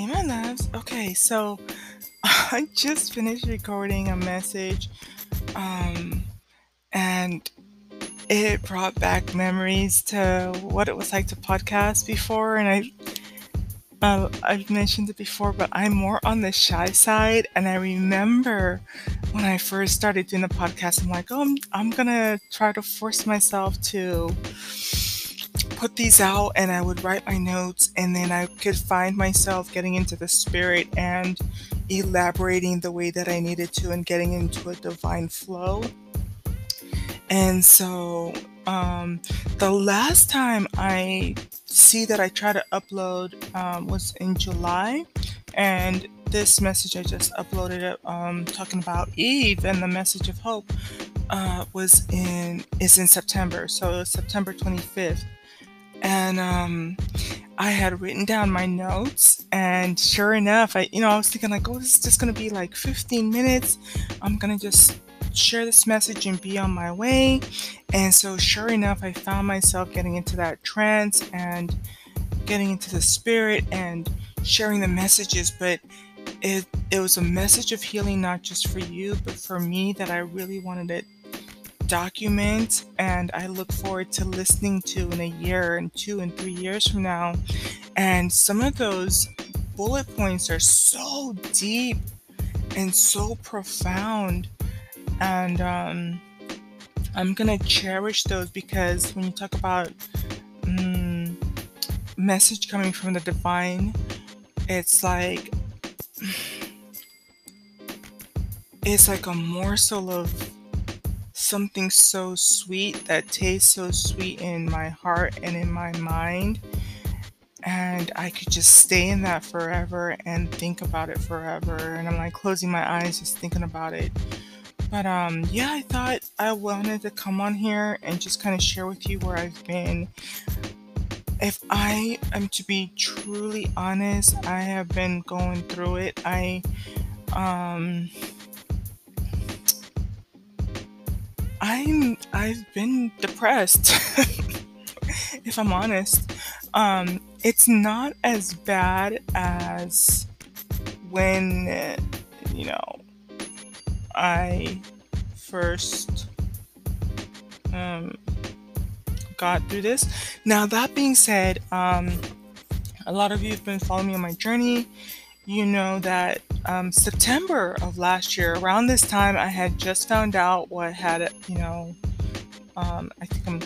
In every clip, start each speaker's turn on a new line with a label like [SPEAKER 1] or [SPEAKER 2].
[SPEAKER 1] Hey, my loves. Okay, so I just finished recording a message, um, and it brought back memories to what it was like to podcast before. And I, uh, I've mentioned it before, but I'm more on the shy side. And I remember when I first started doing the podcast, I'm like, oh, I'm, I'm gonna try to force myself to put these out and I would write my notes, and then I could find myself getting into the spirit and elaborating the way that I needed to and getting into a divine flow. And so um, the last time I see that I tried to upload um, was in July, and this message I just uploaded um, talking about Eve and the message of hope uh, was in is in September, so September 25th and um, I had written down my notes, and sure enough, I you know I was thinking like, oh, this is just gonna be like 15 minutes. I'm gonna just share this message and be on my way. And so, sure enough, I found myself getting into that trance and getting into the spirit and sharing the messages, but. It, it was a message of healing, not just for you, but for me, that I really wanted it document and I look forward to listening to in a year and two and three years from now. And some of those bullet points are so deep and so profound. And um, I'm going to cherish those because when you talk about um, message coming from the divine, it's like it's like a morsel of something so sweet that tastes so sweet in my heart and in my mind. And I could just stay in that forever and think about it forever. And I'm like closing my eyes, just thinking about it. But um, yeah, I thought I wanted to come on here and just kind of share with you where I've been. If I am to be truly honest, I have been going through it. I um I'm I've been depressed. if I'm honest, um, it's not as bad as when you know I first um, got through this. Now that being said, um, a lot of you have been following me on my journey. You know that um, September of last year, around this time, I had just found out what had, you know, um, I think I'm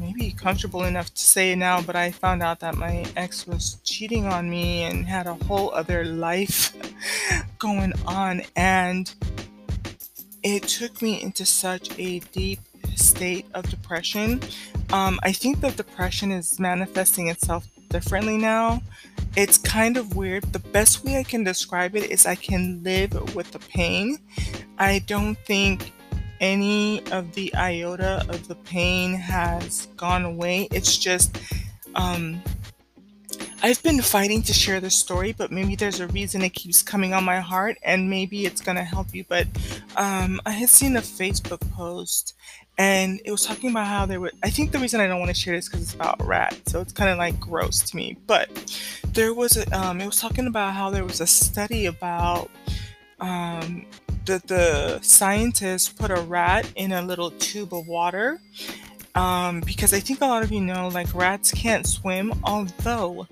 [SPEAKER 1] maybe comfortable enough to say it now, but I found out that my ex was cheating on me and had a whole other life going on. And it took me into such a deep state of depression. Um, I think that depression is manifesting itself differently now it's kind of weird. The best way I can describe it is I can live with the pain. I don't think any of the iota of the pain has gone away. It's just, um, I've been fighting to share this story, but maybe there's a reason it keeps coming on my heart, and maybe it's gonna help you. But um, I had seen a Facebook post, and it was talking about how there were i think the reason i don't want to share this because it's about rat so it's kind of like gross to me but there was a um, it was talking about how there was a study about um, the, the scientists put a rat in a little tube of water um, because I think a lot of you know, like rats can't swim. Although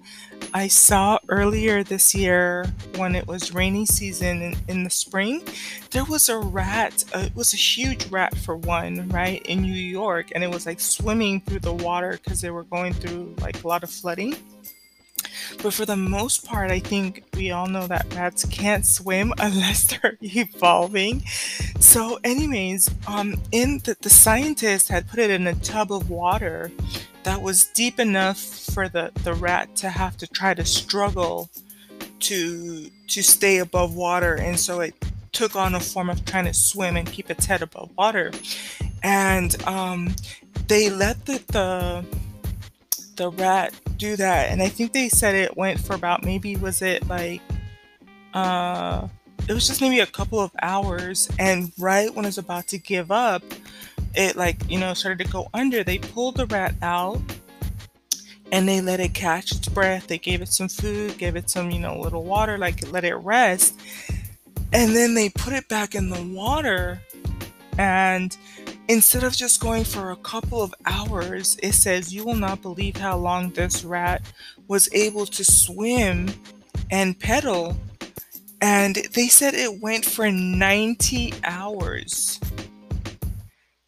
[SPEAKER 1] I saw earlier this year when it was rainy season in, in the spring, there was a rat. Uh, it was a huge rat for one, right, in New York, and it was like swimming through the water because they were going through like a lot of flooding. But for the most part, I think we all know that rats can't swim unless they're evolving. So, anyways, um, in the, the scientists had put it in a tub of water that was deep enough for the, the rat to have to try to struggle to to stay above water, and so it took on a form of trying to swim and keep its head above water. And um, they let the, the the rat do that and i think they said it went for about maybe was it like uh it was just maybe a couple of hours and right when it was about to give up it like you know started to go under they pulled the rat out and they let it catch its breath. They gave it some food, gave it some, you know, little water, like let it rest. And then they put it back in the water. And instead of just going for a couple of hours, it says, You will not believe how long this rat was able to swim and pedal. And they said it went for 90 hours.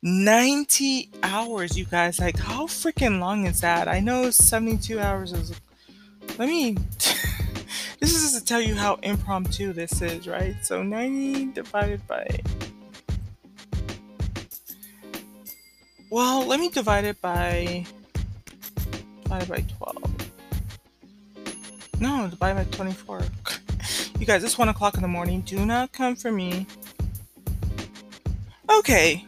[SPEAKER 1] 90 hours, you guys. Like, how freaking long is that? I know 72 hours is. Let me. this is to tell you how impromptu this is, right? So 90 divided by. Well, let me divide it by. Divided by 12. No, divided by 24. you guys, it's 1 o'clock in the morning. Do not come for me. Okay,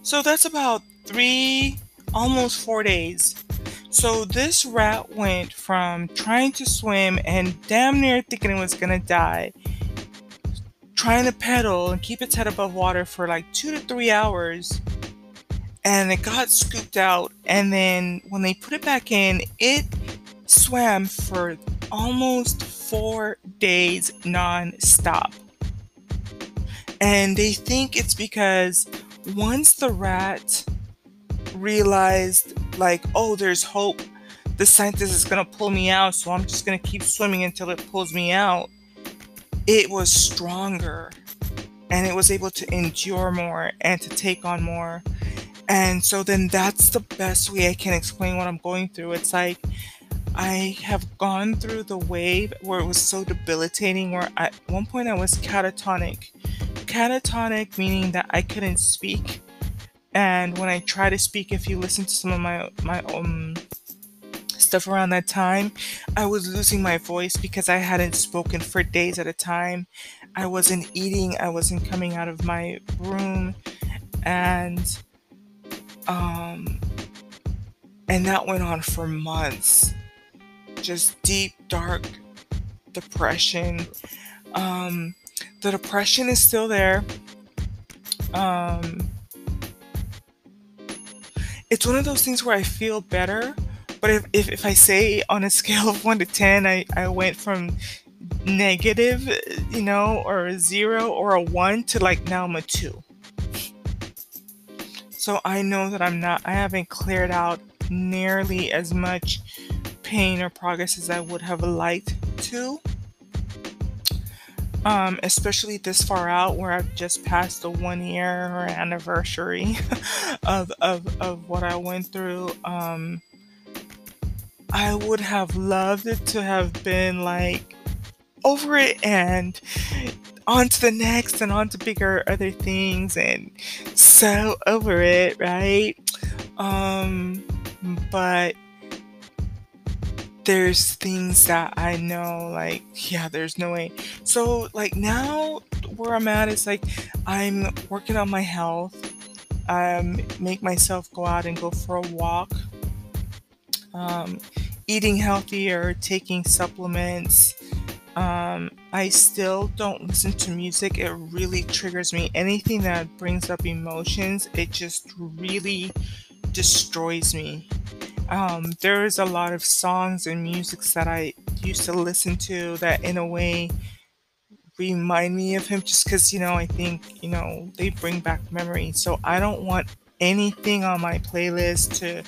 [SPEAKER 1] So that's about three, almost four days. So this rat went from trying to swim and damn near thinking it was gonna die, trying to pedal and keep its head above water for like two to three hours, and it got scooped out. And then when they put it back in, it swam for almost four days non-stop. And they think it's because once the rat realized, like, oh, there's hope, the scientist is going to pull me out, so I'm just going to keep swimming until it pulls me out, it was stronger and it was able to endure more and to take on more. And so then that's the best way I can explain what I'm going through. It's like I have gone through the wave where it was so debilitating, where at one point I was catatonic catatonic meaning that I couldn't speak. And when I try to speak, if you listen to some of my my um stuff around that time, I was losing my voice because I hadn't spoken for days at a time. I wasn't eating, I wasn't coming out of my room, and um, and that went on for months. Just deep, dark depression. Um, the depression is still there. Um, it's one of those things where I feel better, but if, if, if I say on a scale of 1 to 10, I, I went from negative, you know, or a 0 or a 1 to like now I'm a 2. So I know that I'm not, I haven't cleared out nearly as much pain or progress as I would have liked to um, especially this far out where I've just passed the one year anniversary of, of, of what I went through. Um, I would have loved it to have been like over it and on to the next and on to bigger other things and so over it, right? Um, but there's things that I know, like, yeah, there's no way. So, like, now where I'm at is like, I'm working on my health. Um, make myself go out and go for a walk. Um, eating healthier, taking supplements. Um, I still don't listen to music. It really triggers me. Anything that brings up emotions, it just really destroys me. Um, there is a lot of songs and musics that I used to listen to that, in a way, remind me of him just because, you know, I think, you know, they bring back memories. So I don't want anything on my playlist to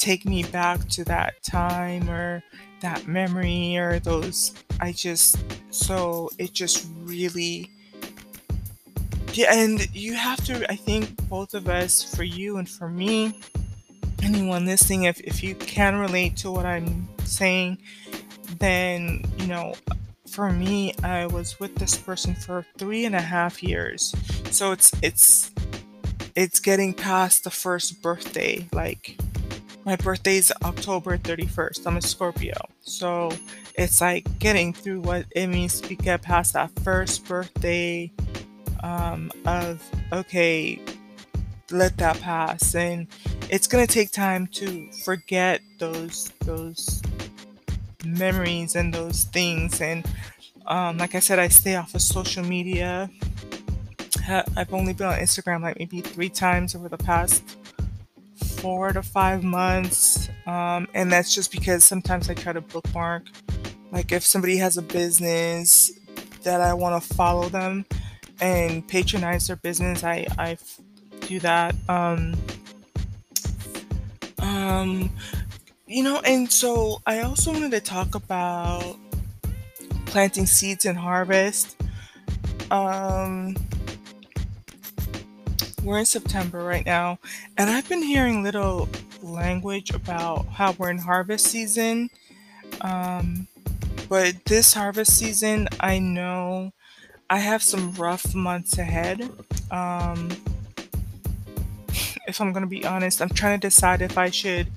[SPEAKER 1] take me back to that time or that memory or those. I just, so it just really. Yeah, and you have to, I think, both of us, for you and for me, anyone listening, if, if you can relate to what I'm saying, then, you know, for me, I was with this person for three and a half years. So it's, it's, it's getting past the first birthday. Like, my birthday is October 31st. I'm a Scorpio. So it's like getting through what it means to get past that first birthday um, of, okay, let that pass. And it's gonna take time to forget those those memories and those things. And um, like I said, I stay off of social media. I've only been on Instagram like maybe three times over the past four to five months. Um, and that's just because sometimes I try to bookmark. Like if somebody has a business that I want to follow them and patronize their business, I, I do that. Um, um, you know, and so I also wanted to talk about planting seeds and harvest. Um, we're in September right now, and I've been hearing little language about how we're in harvest season. Um, but this harvest season, I know I have some rough months ahead. Um, if I'm going to be honest, I'm trying to decide if I should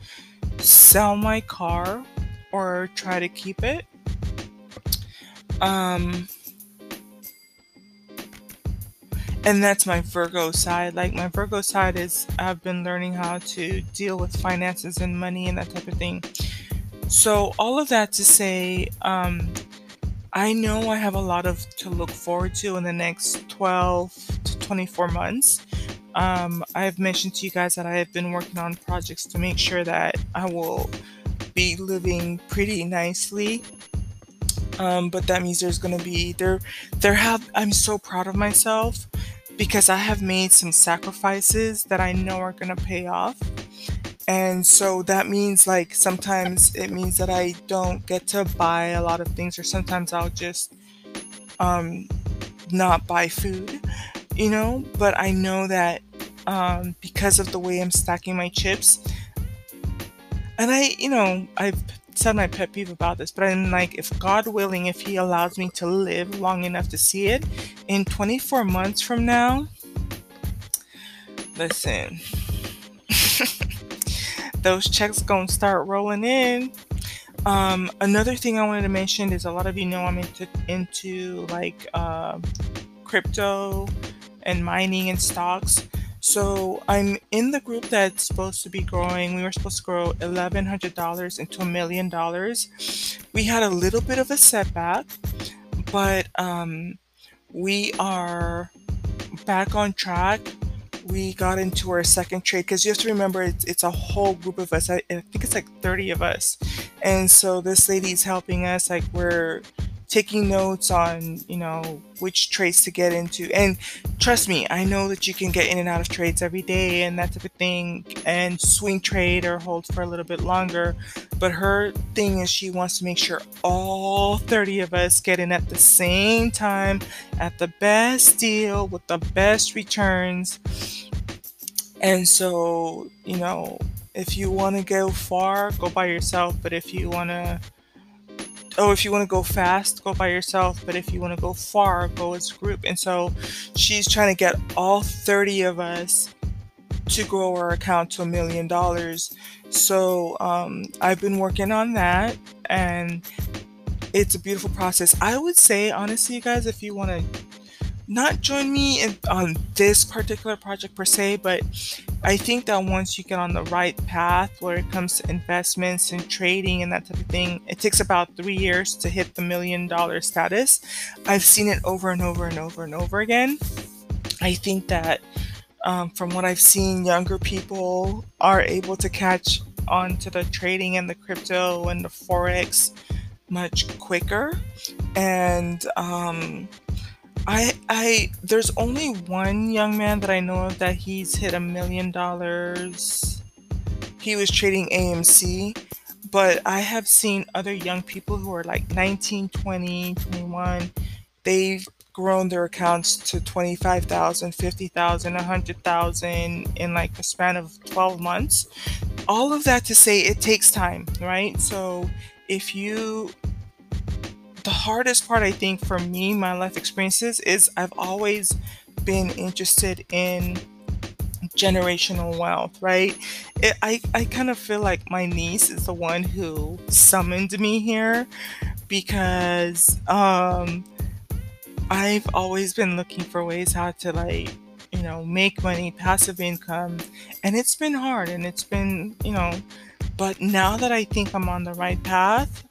[SPEAKER 1] sell my car or try to keep it. Um, and that's my Virgo side. Like my Virgo side is I've been learning how to deal with finances and money and that type of thing. So all of that to say, um, I know I have a lot of to look forward to in the next 12 to 24 months. Um, I've mentioned to you guys that I have been working on projects to make sure that I will be living pretty nicely. Um, but that means there's going to be there. There have. I'm so proud of myself because I have made some sacrifices that I know are going to pay off. And so that means like sometimes it means that I don't get to buy a lot of things, or sometimes I'll just um, not buy food you know, but I know that um, because of the way I'm stacking my chips, and I, you know, I've said my pet peeve about this, but I'm like, if God willing, if He allows me to live long enough to see it, in 24 months from now, listen, those checks gonna start rolling in. Um, another thing I wanted to mention is a lot of you know I'm into into like uh, crypto and mining and stocks. So I'm in the group that's supposed to be growing. We were supposed to grow $1,100 into a million dollars. We had a little bit of a setback, but um, we are back on track. We got into our second trade because you have to remember it's, it's a whole group of us. I, I think it's like 30 of us. And so this lady's helping us. Like we're taking notes on, you know, which trades to get into. And trust me, I know that you can get in and out of trades every day and that type of thing and swing trade or hold for a little bit longer. But her thing is she wants to make sure all 30 of us get in at the same time at the best deal with the best returns. And so, you know, if you want to go far, go by yourself. But if you want to oh, if you want to go fast, go by yourself, but if you want to go far, go as a group. And so she's trying to get all 30 of us to grow our account to a million dollars. So um, I've been working on that, and it's a beautiful process. I would say, honestly, you guys, if you want to not join me in, on this particular project per se, but I think that once you get on the right path where it comes to investments and trading and that type of thing, it takes about three years to hit the million dollar status. I've seen it over and over and over and over again. I think that um, from what I've seen, younger people are able to catch on to the trading and the crypto and the forex much quicker. And um, I I there's only one young man that I know of that he's hit a million dollars. He was trading AMC, but I have seen other young people who are like 19, 20, 21. They've grown their accounts to 25,000, 50,000, 100,000 in like the span of 12 months. All of that to say it takes time, right? So if you the hardest part, I think, for me, my life experiences, is I've always been interested in generational wealth, right? It, I, I kind of feel like my niece is the one who summoned me here because um, I've always been looking for ways how to, like, you know, make money, passive income, and it's been hard and it's been, you know, but now that I think I'm on the right path,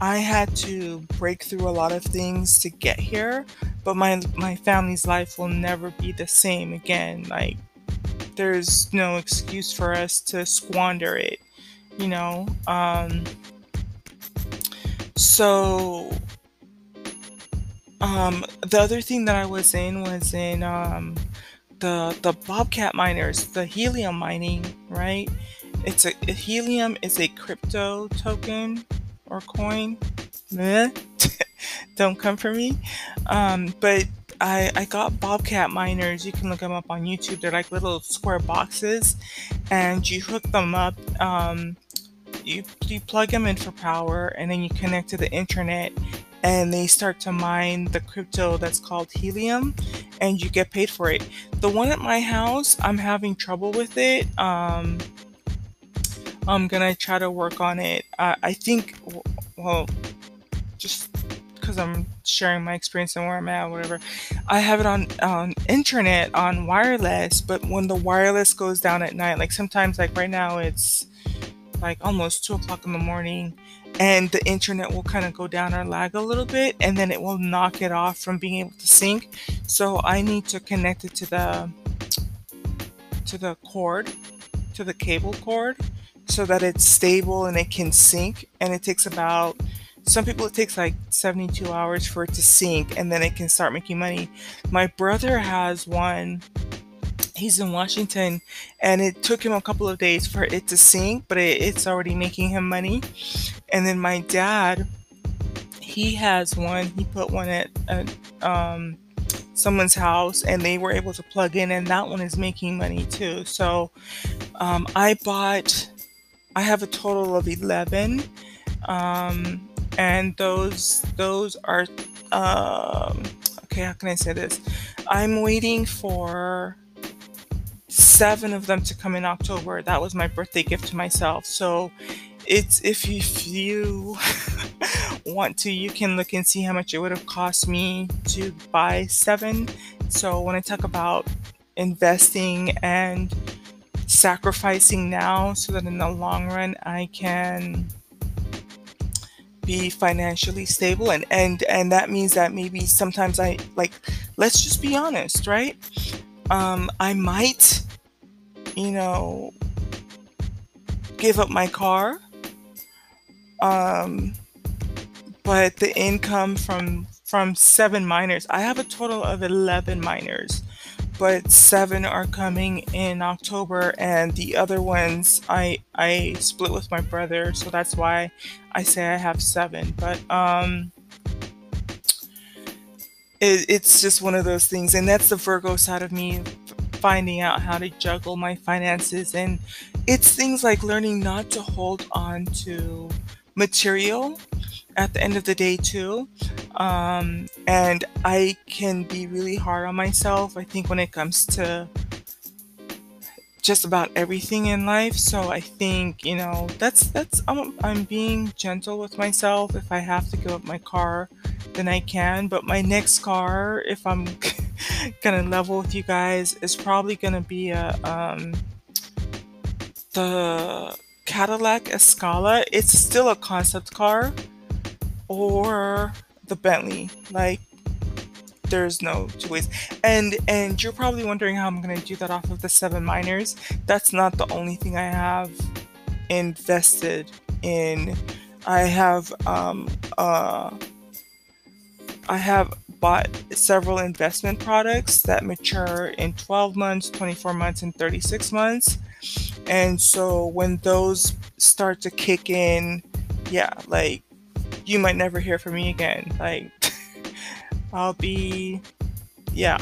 [SPEAKER 1] I had to break through a lot of things to get here, but my my family's life will never be the same again. Like there's no excuse for us to squander it, you know. Um, so um, the other thing that I was in was in um, the the Bobcat miners, the helium mining, right? It's a, helium is a crypto token or coin. Don't come for me. Um, but I, I got Bobcat miners. You can look them up on YouTube. They're like little square boxes, and you hook them up. Um, you, you plug them in for power, and then you connect to the internet, and they start to mine the crypto that's called Helium, and you get paid for it. The one at my house, I'm having trouble with it. Um, I'm gonna try to work on it. Uh, I think, well, just because I'm sharing my experience and where I'm at, whatever. I have it on on internet on wireless, but when the wireless goes down at night, like sometimes, like right now, it's like almost two o'clock in the morning, and the internet will kind of go down or lag a little bit, and then it will knock it off from being able to sync. So I need to connect it to the to the cord, to the cable cord, so that it's stable and it can sync. And it takes about some people it takes like 72 hours for it to sync and then it can start making money. My brother has one. He's in Washington and it took him a couple of days for it to sync, but it, it's already making him money. And then my dad, he has one. He put one at, at um, someone's house and they were able to plug in and that one is making money too. So um, I bought, I have a total of 11. Um, and those those are um, okay how can i say this? I'm waiting for seven of them to come in october. That was my birthday gift to myself. So it's if you, if you want to you can look and see how much it would have cost me to buy seven. So when i talk about investing and sacrificing now so that in the long run i can be financially stable. And and and that means that maybe sometimes i like let's just be honest right? Um i might you know give up my car um but the income from from seven miners i have a total of 11 miners but seven are coming in October, and the other ones I I split with my brother, so that's why I say I have seven. But um, it, it's just one of those things, and that's the Virgo side of me finding out how to juggle my finances, and it's things like learning not to hold on to material at the end of the day too um, and i can be really hard on myself i think when it comes to just about everything in life. So i think you know that's that's I'm, I'm being gentle with myself. If i have to give up my car then i can. But my next car if i'm gonna level with you guys is probably gonna be a um, the cadillac escala. It's still a concept car. Or the Bentley. Like there's no two ways. And and you're probably wondering how I'm gonna do that off of the seven miners. That's not the only thing I have invested in. I have um uh I have bought several investment products that mature in 12 months, 24 months, and 36 months. And so when those start to kick in, yeah, like you might never hear from me again. Like, I'll be, yeah,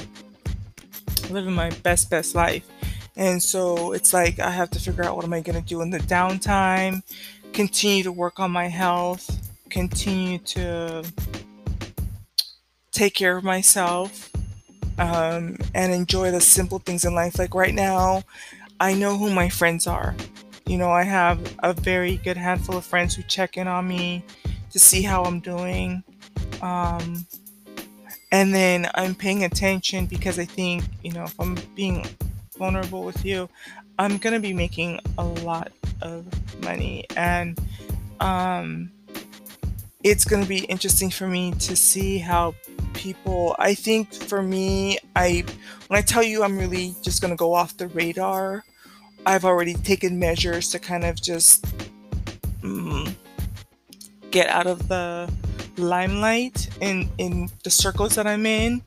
[SPEAKER 1] living my best, best life. And so it's like I have to figure out what am I going to do in the downtime, continue to work on my health, continue to take care of myself, um, and enjoy the simple things in life. Like right now, I know who my friends are. You know, I have a very good handful of friends who check in on me to see how I'm doing. Um, and then I'm paying attention because I think, you know, if I'm being vulnerable with you, I'm going to be making a lot of money. And um, it's going to be interesting for me to see how people i think for me i when i tell you i'm really just going to go off the radar i've already taken measures to kind of just mm, get out of the limelight in in the circles that i'm in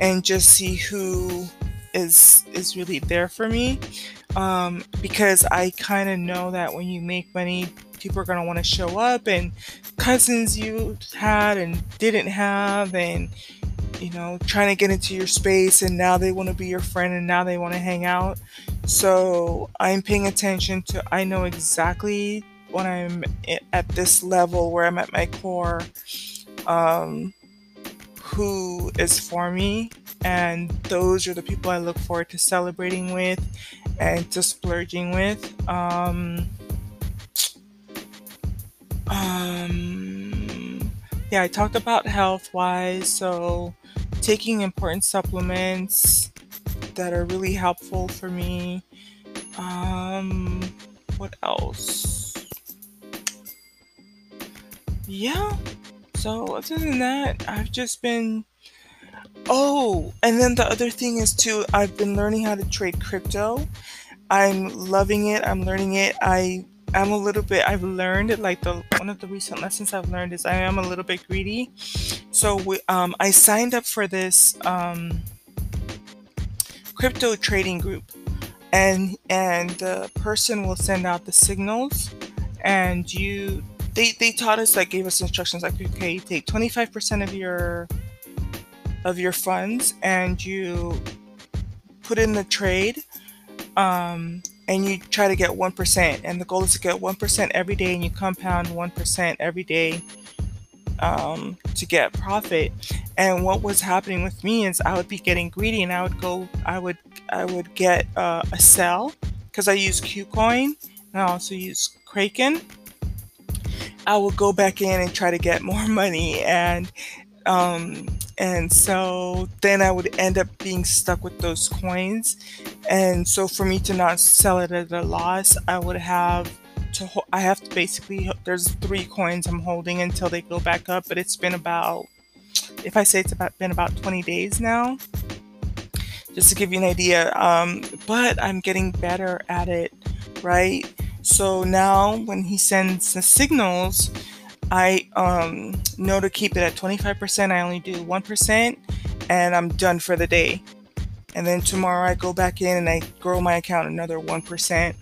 [SPEAKER 1] and just see who is is really there for me. Um, because i kind of know that when you make money people are going to want to show up and cousins you had and didn't have and you know trying to get into your space and now they want to be your friend and now they want to hang out. So i'm paying attention to i know exactly when i'm at this level where i'm at my core um, who is for me and those are the people i look forward to celebrating with and to splurging with um, um, yeah, I talked about health wise. So, taking important supplements that are really helpful for me. Um, what else? Yeah. So, other than that, I've just been. Oh, and then the other thing is too, I've been learning how to trade crypto. I'm loving it. I'm learning it. I I'm a little bit I've learned like the one of the recent lessons I've learned is I am a little bit greedy. So we, um, I signed up for this um, crypto trading group, and and the person will send out the signals, and you they they taught us like gave us instructions like okay you take 25% of your of your funds and you put in the trade um, and you try to get 1%. And the goal is to get 1% every day, and you compound 1% every day um, to get profit. And what was happening with me is I would be getting greedy, and I would go, I would, I would get uh, a sell because I use KuCoin and I also use Kraken. I would go back in and try to get more money, and um, and so then I would end up being stuck with those coins. And so for me to not sell it at a loss, I would have to, I have to basically, there's three coins I'm holding until they go back up, but it's been about, if I say it's about, been about 20 days now, just to give you an idea. Um, but I'm getting better at it, right? So now when he sends the signals, I um, know to keep it at 25%. I only do 1% and I'm done for the day. And then tomorrow I go back in and I grow my account another 1%.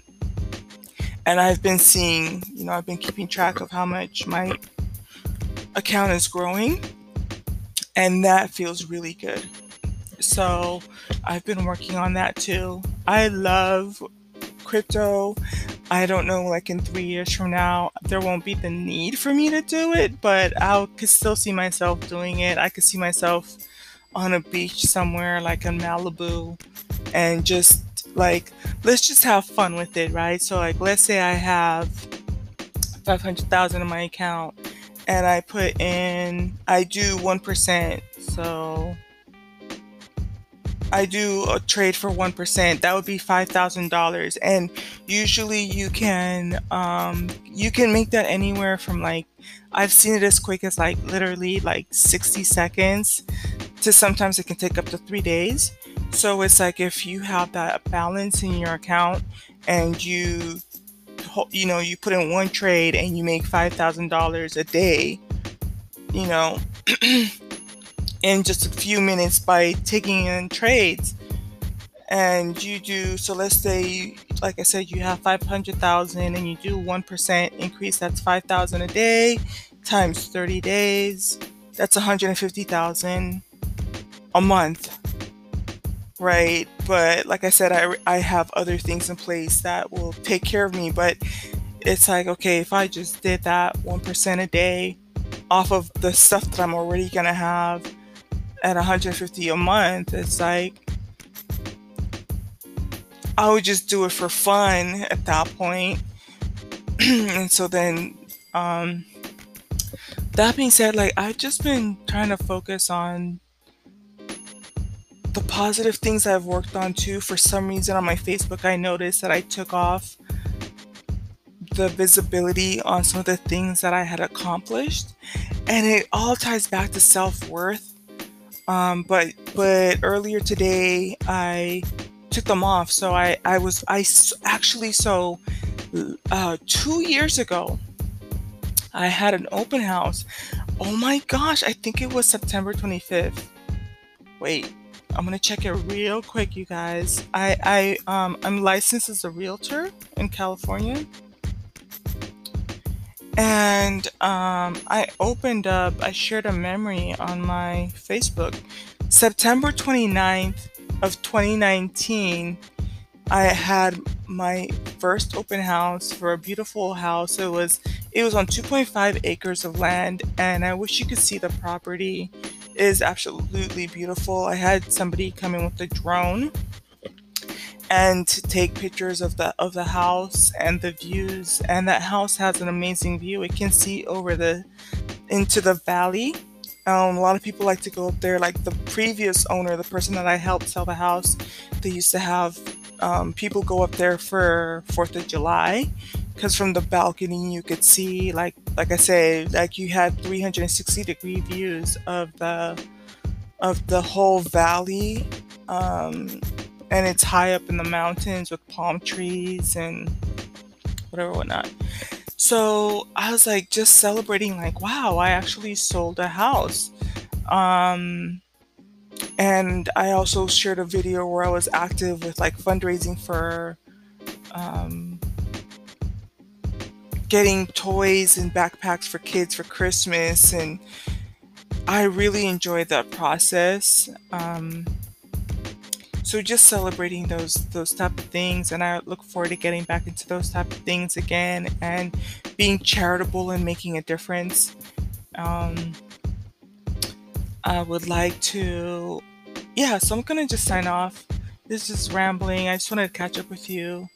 [SPEAKER 1] And I've been seeing, you know, I've been keeping track of how much my account is growing. And that feels really good. So I've been working on that too. I love crypto. I don't know, like in three years from now, there won't be the need for me to do it, but I could still see myself doing it. I could see myself on a beach somewhere, like in Malibu, and just like, let's just have fun with it, right? So, like, let's say I have 500,000 in my account and I put in, I do 1%. So, I do a trade for 1%, that would be $5,000. And usually you can, um, you can make that anywhere from like, I've seen it as quick as like literally like 60 seconds to sometimes it can take up to three days. So it's like if you have that balance in your account and you, you know, you put in one trade and you make $5,000 a day, you know, in just a few minutes by taking in trades. And you do so. Let's say, like I said, you have five hundred thousand, and you do one percent increase. That's five thousand a day times thirty days. That's one hundred and fifty thousand a month, right? But like I said, I I have other things in place that will take care of me. But it's like, okay, if I just did that one percent a day off of the stuff that I'm already gonna have at 150 a month, it's like I would just do it for fun at that point. and so then, um, that being said, like I've just been trying to focus on the positive things I've worked on too. For some reason on my Facebook, I noticed that I took off the visibility on some of the things that I had accomplished. and it all ties back to self-worth um, but but earlier today i took them off. So i i was i actually so uh, two years ago i had an open house. Oh my gosh i think it was september 25th wait i'm gonna check it real quick you guys. I i um i'm licensed as a realtor in california and um, I opened up, I shared a memory on my Facebook. September 29th of 2019, I had my first open house for a beautiful house. It was it was on 2.5 acres of land, and I wish you could see the property. It is absolutely beautiful. I had somebody come in with a drone and take pictures of the of the house and the views. And that house has an amazing view. It can see over the into the valley. Um, a lot of people like to go up there. Like the previous owner the person that i helped sell the house they used to have um, people go up there for fourth of july. Because from the balcony you could see like like i said like you had 360 degree views of the of the whole valley. Um, and it's high up in the mountains with palm trees and whatever whatnot. So I was like just celebrating, like, wow, I actually sold a house. Um, and I also shared a video where I was active with like fundraising for um, getting toys and backpacks for kids for Christmas. And I really enjoyed that process. Um, so just celebrating those those type of things and i look forward to getting back into those type of things again and being charitable and making a difference. Um, i would like to yeah so i'm gonna just sign off. This is rambling. I just wanted to catch up with you.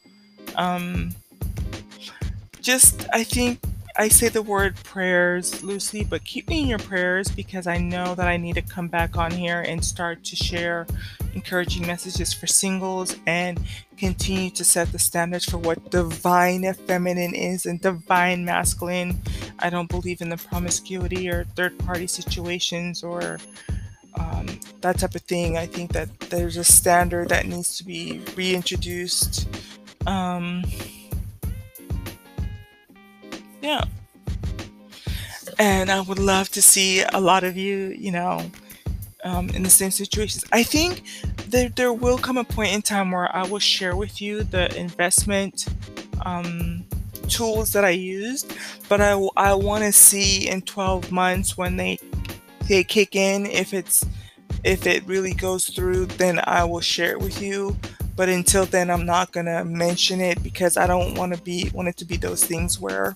[SPEAKER 1] Um, just i think I say the word prayers loosely, but keep me in your prayers because I know that I need to come back on here and start to share encouraging messages for singles and continue to set the standards for what divine feminine is and divine masculine. I don't believe in the promiscuity or third party situations or um, that type of thing. I think that there's a standard that needs to be reintroduced. Um, yeah. And I would love to see a lot of you, you know, um, in the same situations. I think there, there will come a point in time where I will share with you the investment um, tools that I used, but I, I want to see in 12 months when they they kick in if it's if it really goes through then I will share it with you but until then I'm not gonna mention it because I don't want to be want it to be those things where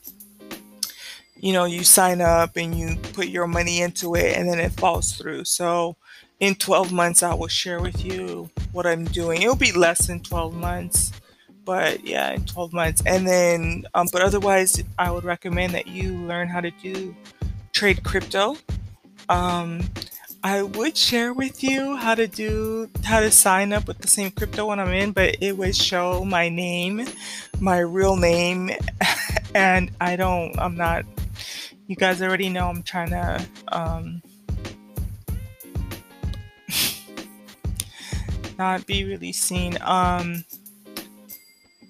[SPEAKER 1] you know, you sign up and you put your money into it and then it falls through. So in 12 months, I will share with you what I'm doing. It'll be less than 12 months, but yeah, in 12 months. And then, um, but otherwise, I would recommend that you learn how to do trade crypto. Um, I would share with you how to do how to sign up with the same crypto when I'm in, but it would show my name, my real name, and I don't. I'm not you guys already know I'm trying to um, not be really seen. Um,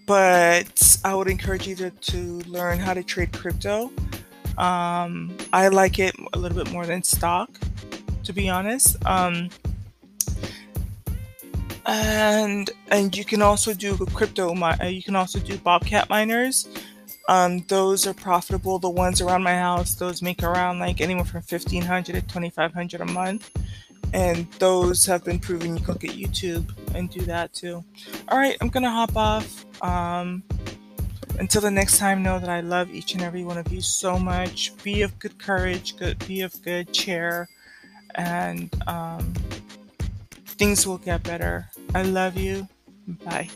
[SPEAKER 1] but I would encourage you to, to learn how to trade crypto. Um, I like it a little bit more than stock, to be honest. Um, and and you can also do crypto. You can also do Bobcat miners. Um, those are profitable. The ones around my house, those make around like anywhere from fifteen hundred to twenty five hundred a month, and those have been proven. You can look at YouTube and do that too. All right, I'm gonna hop off. Um, until the next time, know that I love each and every one of you so much. Be of good courage. Good. Be of good cheer, and um, things will get better. I love you. Bye.